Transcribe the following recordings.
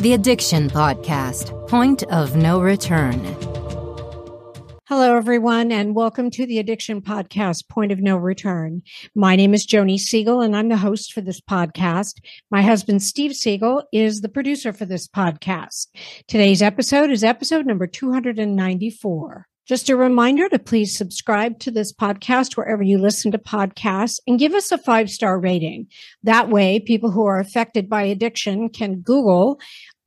The Addiction Podcast Point of No Return. Hello, everyone, and welcome to the Addiction Podcast Point of No Return. My name is Joni Siegel, and I'm the host for this podcast. My husband, Steve Siegel, is the producer for this podcast. Today's episode is episode number 294. Just a reminder to please subscribe to this podcast wherever you listen to podcasts and give us a five star rating. That way, people who are affected by addiction can Google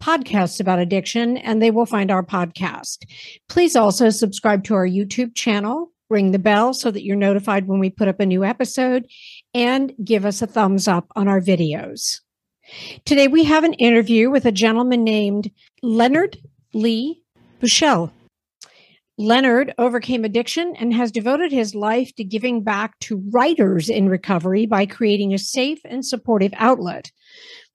podcasts about addiction and they will find our podcast. Please also subscribe to our YouTube channel, ring the bell so that you're notified when we put up a new episode, and give us a thumbs up on our videos. Today, we have an interview with a gentleman named Leonard Lee Buschel. Leonard overcame addiction and has devoted his life to giving back to writers in recovery by creating a safe and supportive outlet.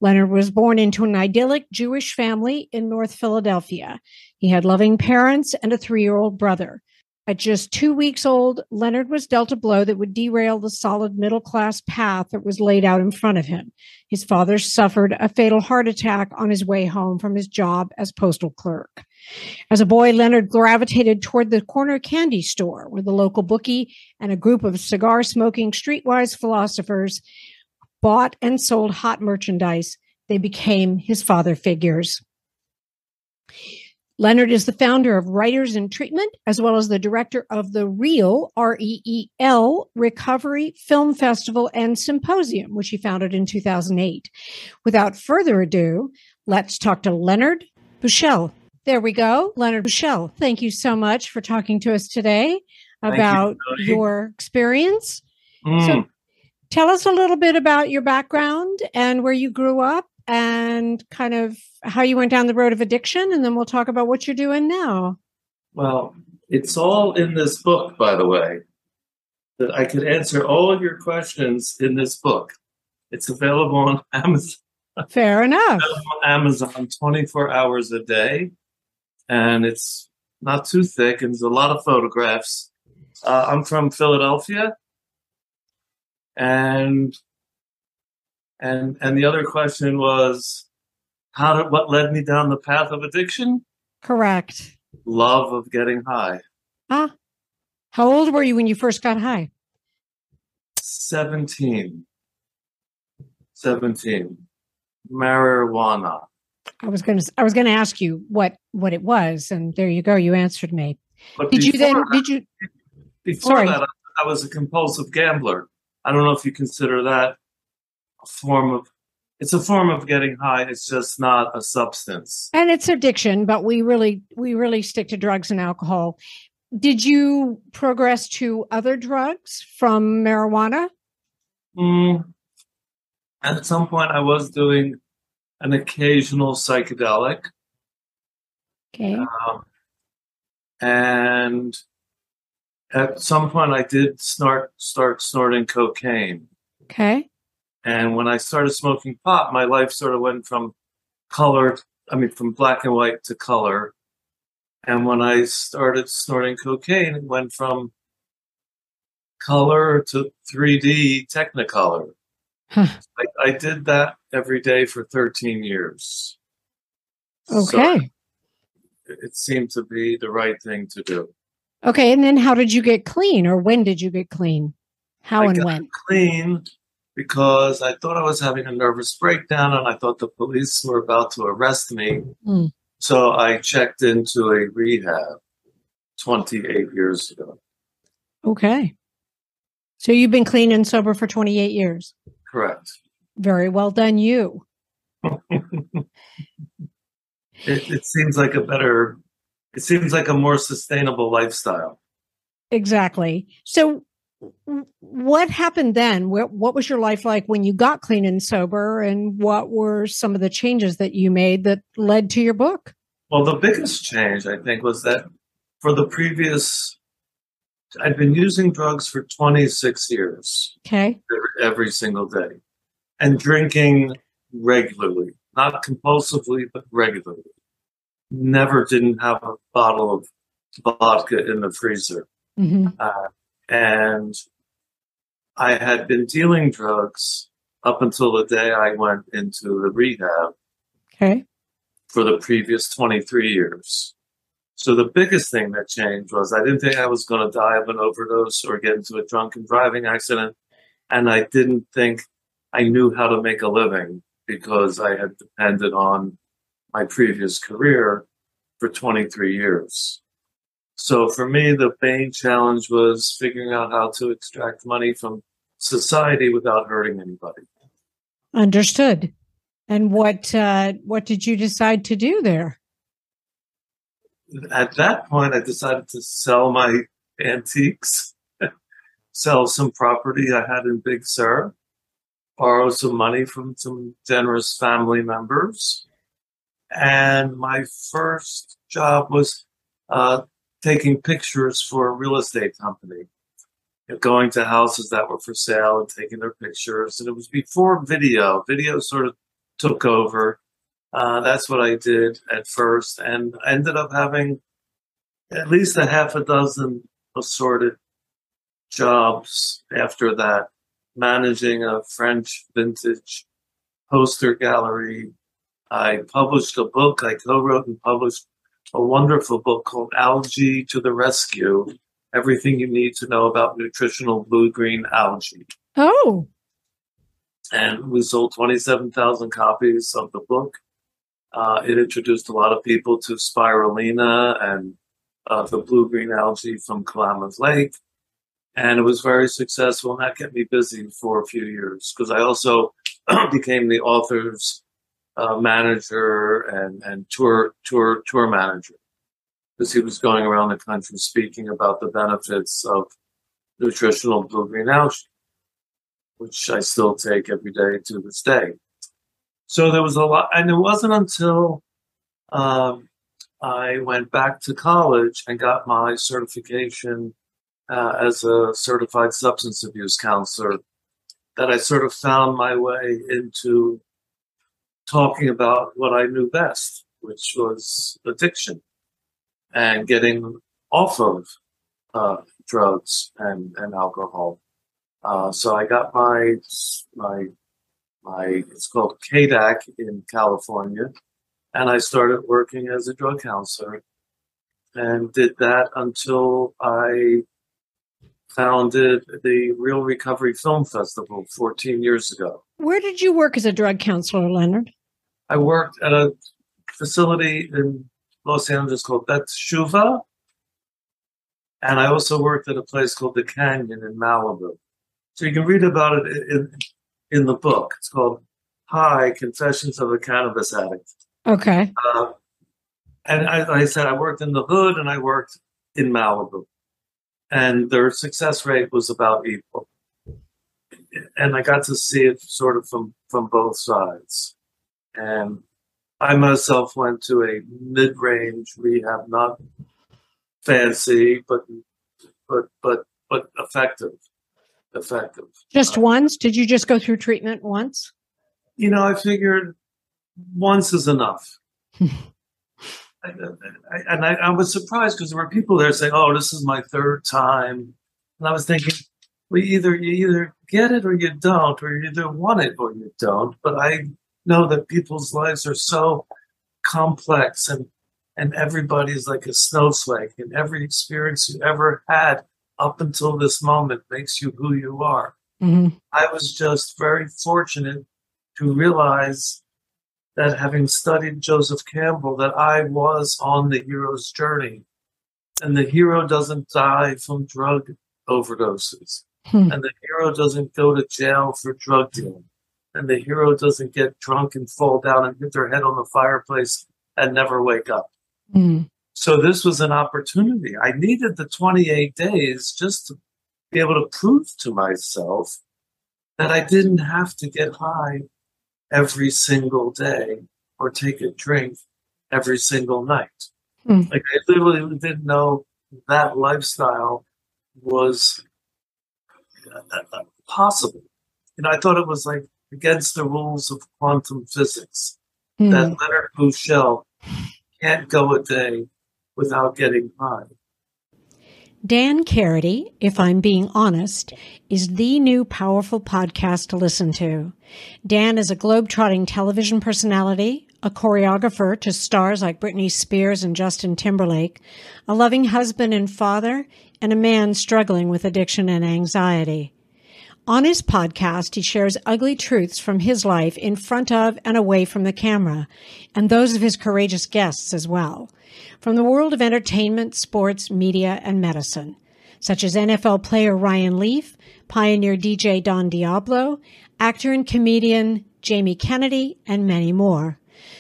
Leonard was born into an idyllic Jewish family in North Philadelphia. He had loving parents and a three year old brother. At just two weeks old, Leonard was dealt a blow that would derail the solid middle class path that was laid out in front of him. His father suffered a fatal heart attack on his way home from his job as postal clerk. As a boy, Leonard gravitated toward the corner candy store where the local bookie and a group of cigar smoking streetwise philosophers bought and sold hot merchandise. They became his father figures. Leonard is the founder of Writers in Treatment, as well as the director of the REEL, R E E L, Recovery Film Festival and Symposium, which he founded in 2008. Without further ado, let's talk to Leonard Buschel. There we go. Leonard Buschel, thank you so much for talking to us today about you, your experience. Mm. So, tell us a little bit about your background and where you grew up and kind of how you went down the road of addiction, and then we'll talk about what you're doing now. Well, it's all in this book, by the way, that I could answer all of your questions in this book. It's available on Amazon. Fair enough. Amazon 24 hours a day, and it's not too thick, and there's a lot of photographs. Uh, I'm from Philadelphia, and and and the other question was how did what led me down the path of addiction? Correct. Love of getting high. Ah. How old were you when you first got high? 17. 17. Marijuana. I was going to I was going to ask you what what it was and there you go you answered me. But did you then that, did you Before Sorry. that I was a compulsive gambler. I don't know if you consider that a form of it's a form of getting high it's just not a substance. And it's addiction but we really we really stick to drugs and alcohol. Did you progress to other drugs from marijuana? Mm, at some point i was doing an occasional psychedelic. Okay. Um, and at some point i did snort start snorting cocaine okay and when I started smoking pot, my life sort of went from color, I mean, from black and white to color. And when I started snorting cocaine, it went from color to 3D Technicolor. Huh. I, I, did that every day for 13 years. Okay. So it seemed to be the right thing to do. Okay. And then how did you get clean or when did you get clean? How I and when? Clean because I thought I was having a nervous breakdown and I thought the police were about to arrest me. Mm. So I checked into a rehab 28 years ago. Okay. So you've been clean and sober for 28 years? Correct. Very well done, you. it, it seems like a better, it seems like a more sustainable lifestyle. Exactly. So what happened then? What, what was your life like when you got clean and sober? And what were some of the changes that you made that led to your book? Well, the biggest change, I think, was that for the previous, I'd been using drugs for 26 years. Okay. Every, every single day. And drinking regularly, not compulsively, but regularly. Never didn't have a bottle of vodka in the freezer. Mm-hmm. Uh, and I had been dealing drugs up until the day I went into the rehab. Okay. for the previous 23 years. So the biggest thing that changed was I didn't think I was going to die of an overdose or get into a drunken driving accident. And I didn't think I knew how to make a living because I had depended on my previous career for 23 years. So for me, the main challenge was figuring out how to extract money from society without hurting anybody. Understood. And what uh, what did you decide to do there? At that point, I decided to sell my antiques, sell some property I had in Big Sur, borrow some money from some generous family members, and my first job was uh, taking pictures for a real estate company going to houses that were for sale and taking their pictures. And it was before video. Video sort of took over. Uh, that's what I did at first, and ended up having at least a half a dozen assorted jobs after that, managing a French vintage poster gallery. I published a book. I co-wrote and published a wonderful book called Algae to the Rescue. Everything you need to know about nutritional blue green algae. Oh, and we sold 27,000 copies of the book. Uh, it introduced a lot of people to spirulina and uh, the blue green algae from Klamath Lake. And it was very successful, and that kept me busy for a few years because I also became the author's uh, manager and, and tour tour tour manager because he was going around the country speaking about the benefits of nutritional blue green algae which I still take every day to this day. So there was a lot, and it wasn't until um, I went back to college and got my certification uh, as a certified substance abuse counselor that I sort of found my way into talking about what I knew best, which was addiction and getting off of uh, drugs and, and alcohol. Uh, so I got my my my it's called KDAC in California, and I started working as a drug counselor, and did that until I founded the REEL Recovery Film Festival 14 years ago. Where did you work as a drug counselor, Leonard? I worked at a facility in Los Angeles called Beit T'Shuvah, and I also worked at a place called the Canyon in Malibu. So you can read about it in, in the book. It's called High Confessions of a Cannabis Addict. Okay. Uh, and I, I said, I worked in the hood and I worked in Malibu. And their success rate was about equal. And I got to see it sort of from, from both sides. And I myself went to a mid range rehab, not fancy, but but but but effective effective. Just Uh, once? Did you just go through treatment once? you know, I figured once is enough. I- I- and I, I was surprised because there were people there saying, "Oh, this is my third time," and I was thinking, "We either you either get it or you don't, or you either want it or you don't." But I know that people's lives are so complex, and and everybody's like a snowflake, and every experience you ever had up until this moment makes you who you are. Mm-hmm. I was just very fortunate to realize that having studied Joseph Campbell, that I was on the hero's journey. And the hero doesn't die from drug overdoses. Hmm. And the hero doesn't go to jail for drug dealing. And the hero doesn't get drunk and fall down and hit their head on the fireplace and never wake up. Mm. So this was an opportunity. I needed the 28 days just to be able to prove to myself that I didn't have to get high every single day or take a drink every single night. Hmm. Like I literally didn't know that lifestyle was uh, uh, possible. You know, I thought it was like against the rules of quantum physics Mm. that Leonard Buschel can't go a day without getting high. Dan Karaty, if I'm being honest, is the new powerful podcast to listen to. Dan is a globe-trotting television personality, a choreographer to stars like Britney Spears and Justin Timberlake, a loving husband and father, and a man struggling with addiction and anxiety. On his podcast, he shares ugly truths from his life in front of and away from the camera, and those of his courageous guests as well, from the world of entertainment, sports, media, and medicine, such as NFL player Ryan Leaf, pioneer DJ Don Diablo, actor and comedian Jamie Kennedy, and many more.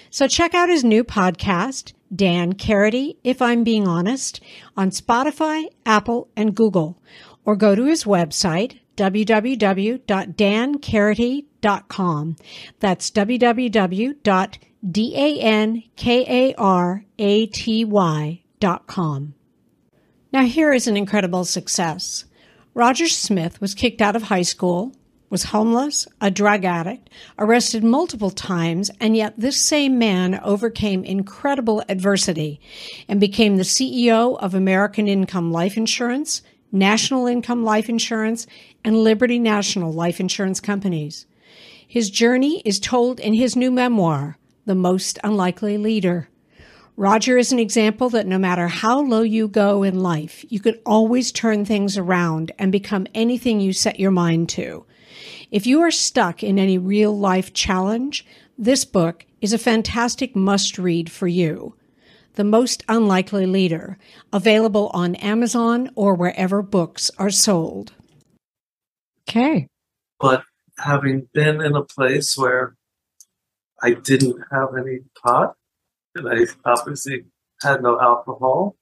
So check out his new podcast, Dan Karaty, If I'm Being Honest, on Spotify, Apple, and Google, or go to his website, www.dankaraty.com. That's www.dankaraty.com. Now here is an incredible success. Roger Smith was kicked out of high school, was homeless, a drug addict, arrested multiple times, and yet this same man overcame incredible adversity and became the CEO of American Income Life Insurance, National Income Life Insurance, and Liberty National Life Insurance Companies. His journey is told in his new memoir, The Most Unlikely Leader. Roger is an example that no matter how low you go in life, you can always turn things around and become anything you set your mind to. If you are stuck in any real life challenge, this book is a fantastic must read for you. The Most Unlikely Leader, available on Amazon or wherever books are sold. Okay. But having been in a place where I didn't have any pot, and I obviously had no alcohol,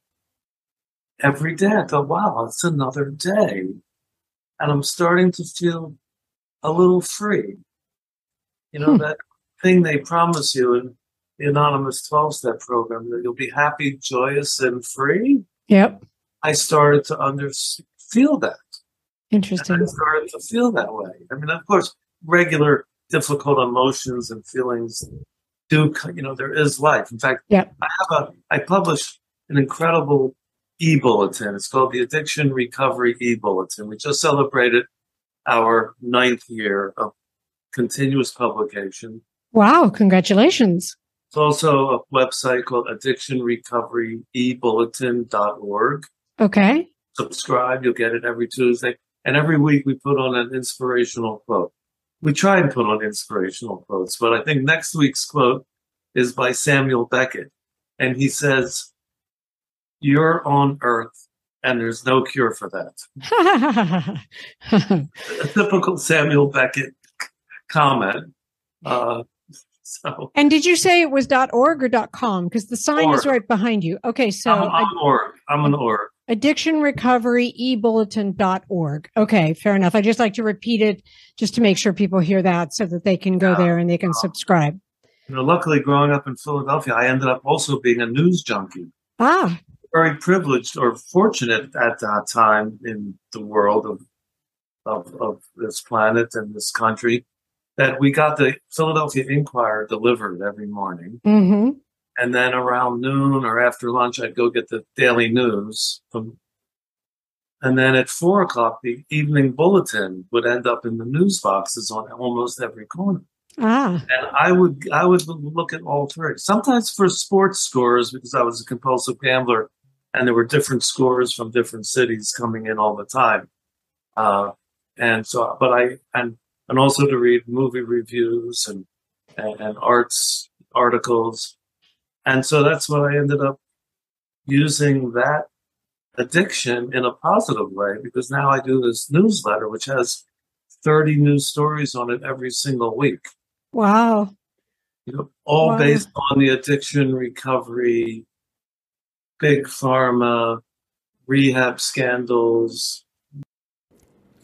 every day I thought, wow, it's another day. And I'm starting to feel a little free. You know, Hmm. that thing they promise you in the Anonymous 12 step program that you'll be happy, joyous, and free. Yep. I started to under feel that. And Interesting. I started to feel that way. I mean, of course, regular difficult emotions and feelings do, you know, there is life. In fact, yeah. I have a, I published an incredible e-bulletin. It's called the Addiction Recovery E-Bulletin. We just celebrated our ninth year of continuous publication. Wow. Congratulations. It's also a website called addictionrecoveryebulletin.org. Okay. Subscribe, you'll get it every Tuesday. And every week we put on an inspirational quote. We try and put on inspirational quotes, but I think next week's quote is by Samuel Beckett. And he says, You're on earth and there's no cure for that. A typical Samuel Beckett comment. Uh, so and did you say it was .org or .com? Because the sign is right behind you. Okay, so I'm, I'm org. I'm an org. Addiction recovery ebulletin.org. Okay, fair enough. I just like to repeat it just to make sure people hear that so that they can go Yeah. there and they can subscribe. You know, luckily, growing up in Philadelphia, I ended up also being a news junkie. Ah, very privileged or fortunate at that time in the world of, of of this planet and this country that we got the Philadelphia Inquirer delivered every morning, mm-hmm. And then around noon or after lunch, I'd go get the daily news from. And then at four o'clock, the evening bulletin would end up in the news boxes on almost every corner. Ah, And I would I would look at all three. Sometimes for sports scores because I was a compulsive gambler, and there were different scores from different cities coming in all the time. Uh, and so, but I and and also to read movie reviews and and, and arts articles, and so that's what I ended up using that addiction in a positive way because now I do this newsletter which has 30 news stories on it every single week wow. you know, all Wow. based on the addiction recovery, big pharma, rehab scandals.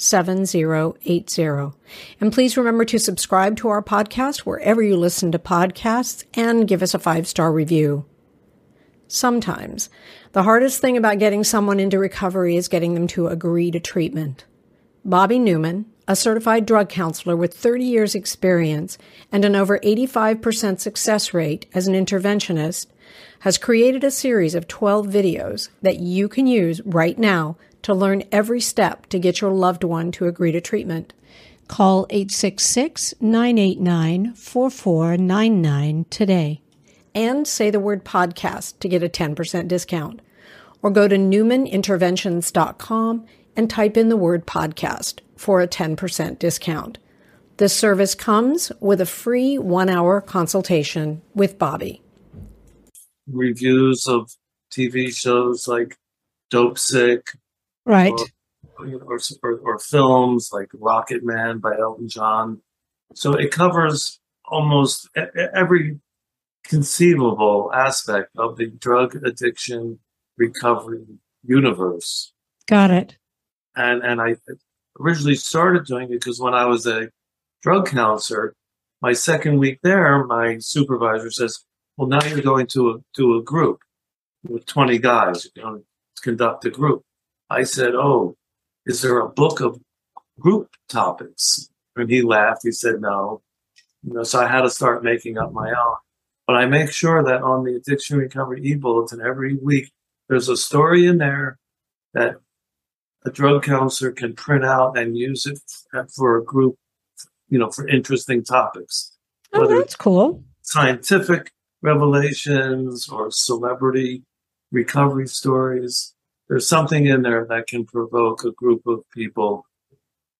7080. And please remember to subscribe to our podcast wherever you listen to podcasts and give us a five star review. sometimes. The hardest thing about getting someone into recovery is getting them to agree to treatment. Bobby Newman, a certified drug counselor with 30 years experience and an over 85% success rate as an interventionist, has created a series of 12 videos that you can use right now to learn every step to get your loved one to agree to treatment. Call 866 989 4499 today and say the word podcast to get a 10% discount. Or go to newmaninterventions.com and type in the word podcast for a 10% discount. This service comes with a free one hour consultation with Bobby. Reviews of TV shows like Dopesick. Right. Or, or, or, or films like Rocketman by Elton John. So it covers almost every conceivable aspect of the drug addiction recovery universe. Got it. And and I originally started doing it because when I was a drug counselor, my second week there, my supervisor says, "Well, now you're going to a to a group with 20 guys. You're going to conduct a group." I said, "Oh, is there a book of group topics?" And he laughed. He said, "No." You know, so I had to start making up my own. But I make sure that on the Addiction Recovery e-bulletin every week, there's a story in there that a drug counselor can print out and use it for a group, you know, for interesting topics. Oh, that's cool. Scientific revelations or celebrity recovery stories. There's something in there that can provoke a group of people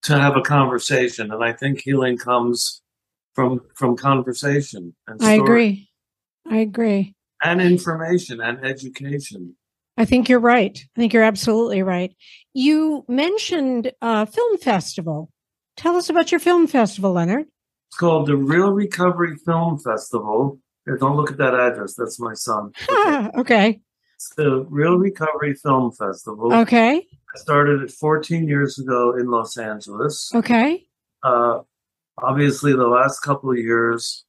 to have a conversation. And I think healing comes from from conversation. And I agree. I agree. And information and education. I think you're right. I think you're absolutely right. You mentioned a film festival. Tell us about your film festival, Leonard. It's called the REEL Recovery Film Festival. Here, don't look at that address. That's my son. okay. It's the REEL Recovery Film Festival. Okay. I started it 14 years ago in Los Angeles. Okay. Uh, obviously, the last couple of years,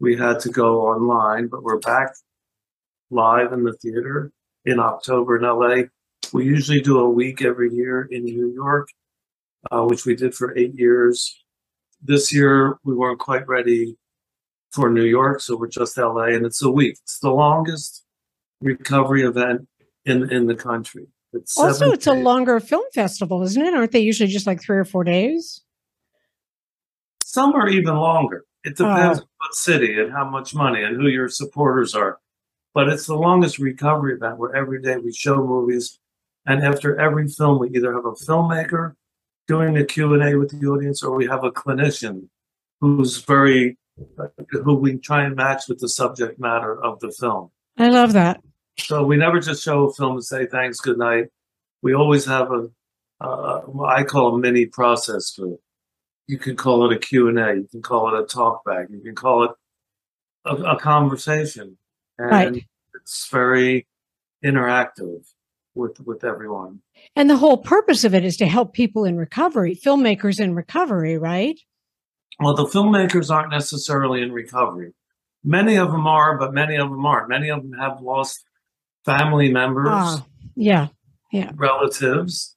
we had to go online, but we're back live in the theater in October in LA. We usually do a week every year in New York, uh, which we did for eight years. This year, we weren't quite ready for New York, so we're just LA, and it's a week. It's the longest recovery event in in the country. It's also, it's days. a longer film festival, isn't it? Aren't they usually just like three or four days? Some are even longer. It depends uh, what city and how much money and who your supporters are. But it's the longest recovery event where every day we show movies, and after every film, we either have a filmmaker doing a Q and A with the audience, or we have a clinician who's very who we try and match with the subject matter of the film. I love that. So we never just show a film and say thanks, good night. We always have a uh, I call a mini process group you can call it a Q&A, you can call it a talk back, you can call it a, a conversation. And right. it's very interactive with with everyone. And the whole purpose of it is to help people in recovery, filmmakers in recovery, right? Well, the filmmakers aren't necessarily in recovery. Many of them are, but many of them aren't. Many of them have lost family members. Ah, yeah. Yeah. Relatives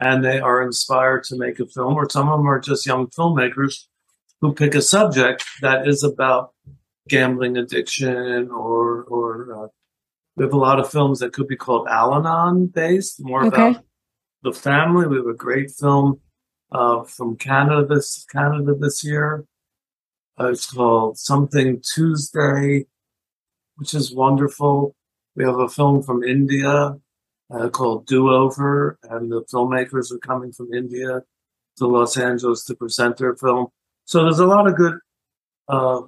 and they are inspired to make a film, or some of them are just young filmmakers who pick a subject that is about gambling addiction or or uh, we have a lot of films that could be called Al-Anon based, more okay. about the family. We have a great film uh, from Canada this Canada this year. Uh, it's called Something Tuesday, which is wonderful. We have a film from India uh, called Do Over, and the filmmakers are coming from India to Los Angeles to present their film. So there's a lot of good uh,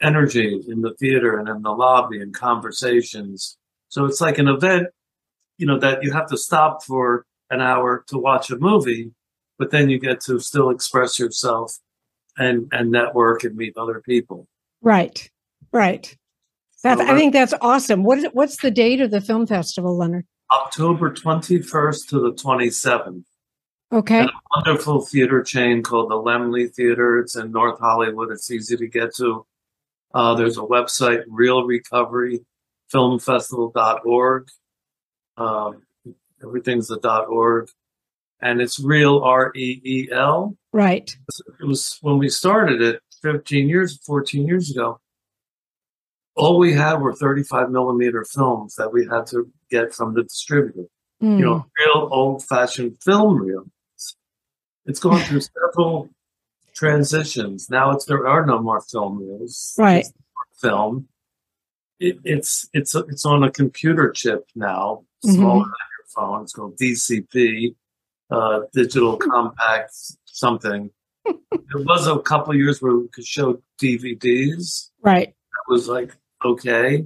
energy in the theater and in the lobby and conversations. So it's like an event, you know, that you have to stop for an hour to watch a movie, but then you get to still express yourself and and network and meet other people. Right, right. That's, I think that's awesome. What is what's the date of the film festival, Leonard? October 21st to the 27th. Okay. a wonderful theater chain called the Laemmle Theater. It's in North Hollywood. It's easy to get to. Uh, there's a website, REEL Recovery filmfestival.org. Um, everything's the dot .org, and it's real R E E L. Right. It was when we started it 15 years, 14 years ago. All we had were 35 millimeter films that we had to get from the distributor. Mm. You know, real old fashioned film reels. It's gone through several transitions. Now it's there are no more film reels. Right. Film. It, it's it's it's on a computer chip now, smaller than your phone. It's called DCP, uh, digital compact something. there was a couple of years where we could show DVDs. Right. That was like okay,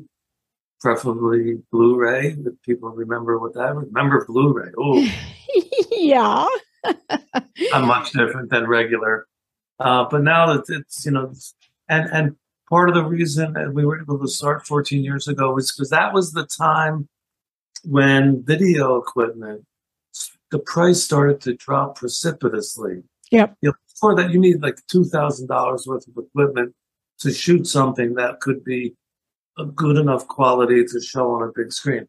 preferably Blu-ray. If people remember what that. Remember Blu-ray? Oh, yeah. not much different than regular. Uh, but now that it's you know, and and part of the reason that we were able to start 14 years ago was because that was the time when video equipment the price started to drop precipitously. Yep. You know, before that, you need like two thousand dollars worth of equipment to shoot something that could be a good enough quality to show on a big screen.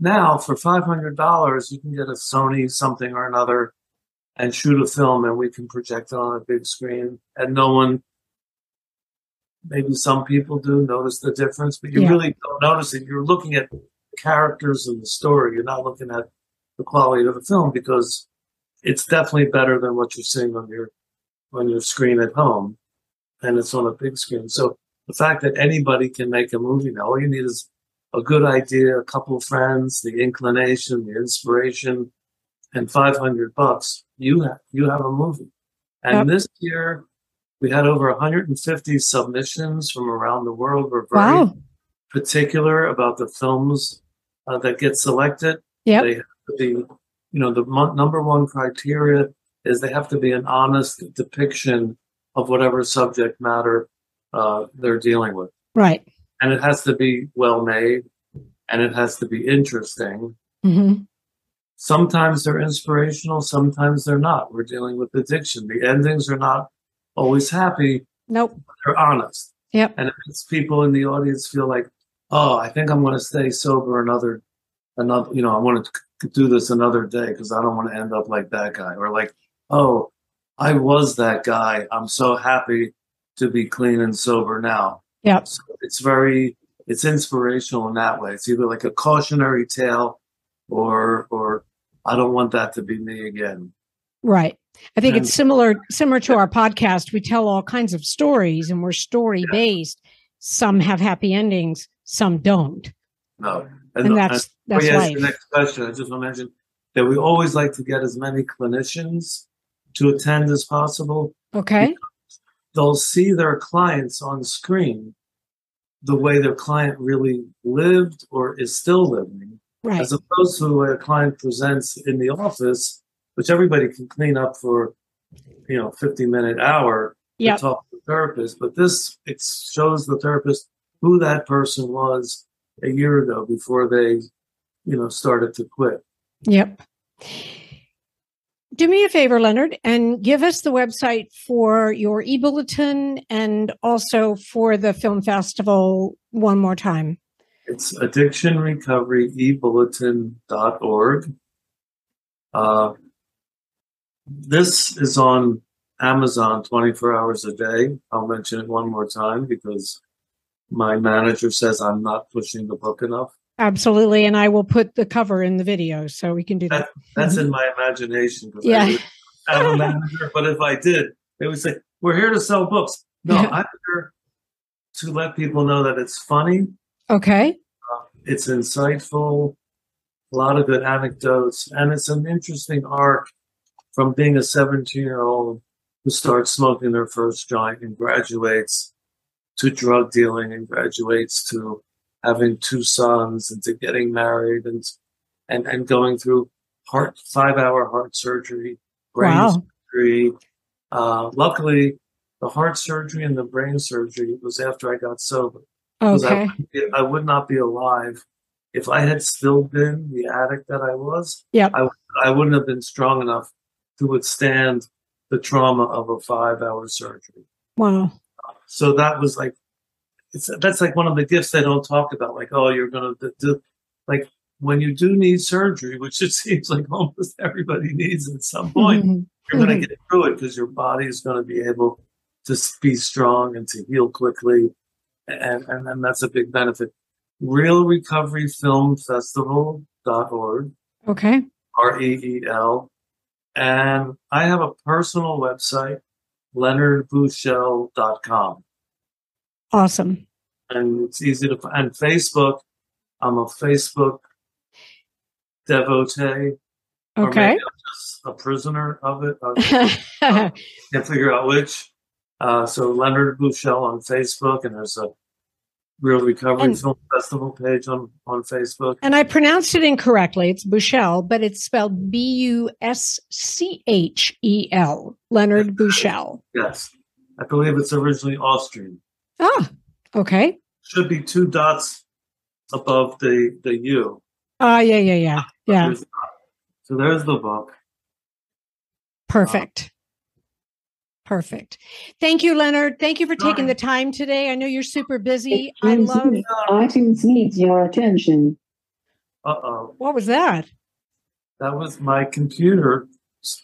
Now, for five hundred dollars, you can get a Sony something or another and shoot a film, and we can project it on a big screen, and no one. Maybe some people do notice the difference, but you Yeah. really don't notice it. You're looking at the characters and the story. You're not looking at the quality of the film because it's definitely better than what you're seeing on your on your screen at home, and it's on a big screen. So the fact that anybody can make a movie now, all you need is a good idea, a couple of friends, the inclination, the inspiration, and five hundred bucks. You have you have a movie. And Yep. this year, we had over 150 submissions from around the world. We're very Wow. particular about the films uh, that get selected. Yep. They have to be, you know, the mon- number one criteria is they have to be an honest depiction of whatever subject matter uh, they're dealing with. Right. And it has to be well made and it has to be interesting. hmm Sometimes they're inspirational, sometimes they're not. We're dealing with addiction. The endings are not always happy, Nope. they're honest. Yep. And it makes people in the audience feel like, oh, I think I'm going to stay sober another, another, you know, I want to do this another day because I don't want to end up like that guy. Or like, oh, I was that guy. I'm so happy to be clean and sober now. Yeah. So it's very, it's inspirational in that way. It's either like a cautionary tale or, or I don't want that to be me again. Right. I think And- it's similar similar to our podcast. We tell all kinds of stories and we're story based. Some have happy endings, some don't. No. And that's that's Before you ask life. the next question, I just want to mention that we always like to get as many clinicians to attend as possible. Okay. They'll see their clients on screen the way their client really lived or is still living, Right. as opposed to the way a client presents in the office, which everybody can clean up for, you know, 50 minute hour Yep. to talk to the therapist. But this it shows the therapist who that person was a year ago before they, you know, started to quit. Yep. Do me a favor, Leonard, and give us the website for your e bulletin and also for the film festival one more time. It's addictionrecoveryebulletin.org. Uh, this is on Amazon 24 hours a day. I'll mention it one more time because my manager says I'm not pushing the book enough. Absolutely. And I will put the cover in the video so we can do that. That's in my imagination. Yeah. have a manager, but if I did, they would say, "We're here to sell books." No, Yeah. I'm here to let people know that it's funny, Okay. Uh, it's insightful, a lot of good anecdotes, and it's an interesting arc from being a 17 year old who starts smoking their first joint and graduates to drug dealing and graduates to having two sons and to getting married and and, and going through heart five hour heart surgery, brain Wow. surgery. Uh, luckily, the heart surgery and the brain surgery was after I got sober. I Okay. be- I, would not be alive if I had still been the addict that I was. Yep. I, I wouldn't have been strong enough to withstand the trauma of a five hour surgery. Wow. So that was like, it's that's like one of the gifts they don't talk about. Like, oh, you're gonna do like when you do need surgery, which it seems like almost everybody needs at some point. Mhm. You're going Mhm. to get through it because your body is going to be able to be strong and to heal quickly, and and, and that's a big benefit. REEL Recovery Film Festival.org, Okay. R E E L. And I have a personal website, leonardbuschel.com. Awesome. And it's easy to find. And Facebook, I'm a Facebook devotee. Okay. maybe I'm just a prisoner of it. I can't figure out which. Uh, so Leonard Buschel on Facebook, and there's a REEL Recovery And- Film Festival page on, on Facebook. and I pronounced it incorrectly. It's Bouchel, but it's spelled B U S C H E L. Leonard Bouchel. Yes. I believe it's originally Austrian. Ah, okay. Should be two dots above the, the U. Ah, yeah, yeah, yeah. Yeah. There's. So there's the book. Perfect. Perfect. Thank you, Leonard. Thank you for taking Sure. the time today. I know you're super busy. I Excuse love me, iTunes needs your attention. Uh oh. what was that? That was my computer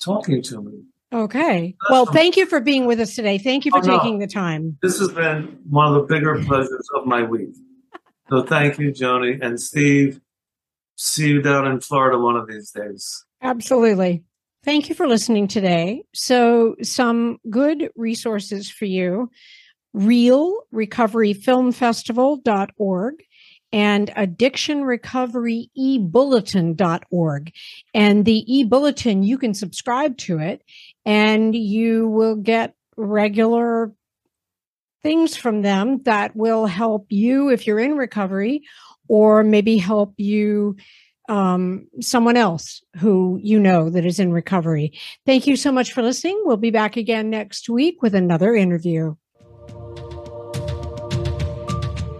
talking to me. Okay. Well, thank you for being with us today. Thank you for Oh, no. taking the time. This has been one of the bigger pleasures of my week. So thank you, Joni and Steve. See you down in Florida one of these days. Absolutely. Thank you for listening today. So, some good resources for you REEL Recovery Film Festival.org and Addiction Recovery eBulletin.org. And the e bulletin, you can subscribe to it and you will get regular things from them that will help you if you're in recovery or maybe help you um, someone else who you know that is in recovery. Thank you so much for listening. We'll be back again next week with another interview.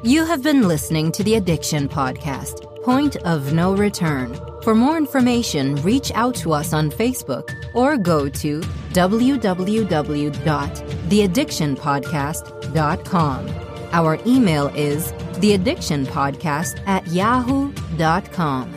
You have been listening to the Addiction Podcast, Point of No Return. For more information, reach out to us on Facebook or go to www.theaddictionpodcast.com. Our email is theaddictionpodcast at yahoo.com.